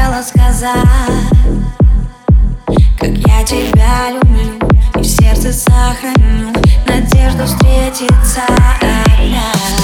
Хотела сказать, Как я тебя люблю И в сердце сохраню Надежду встретиться опять.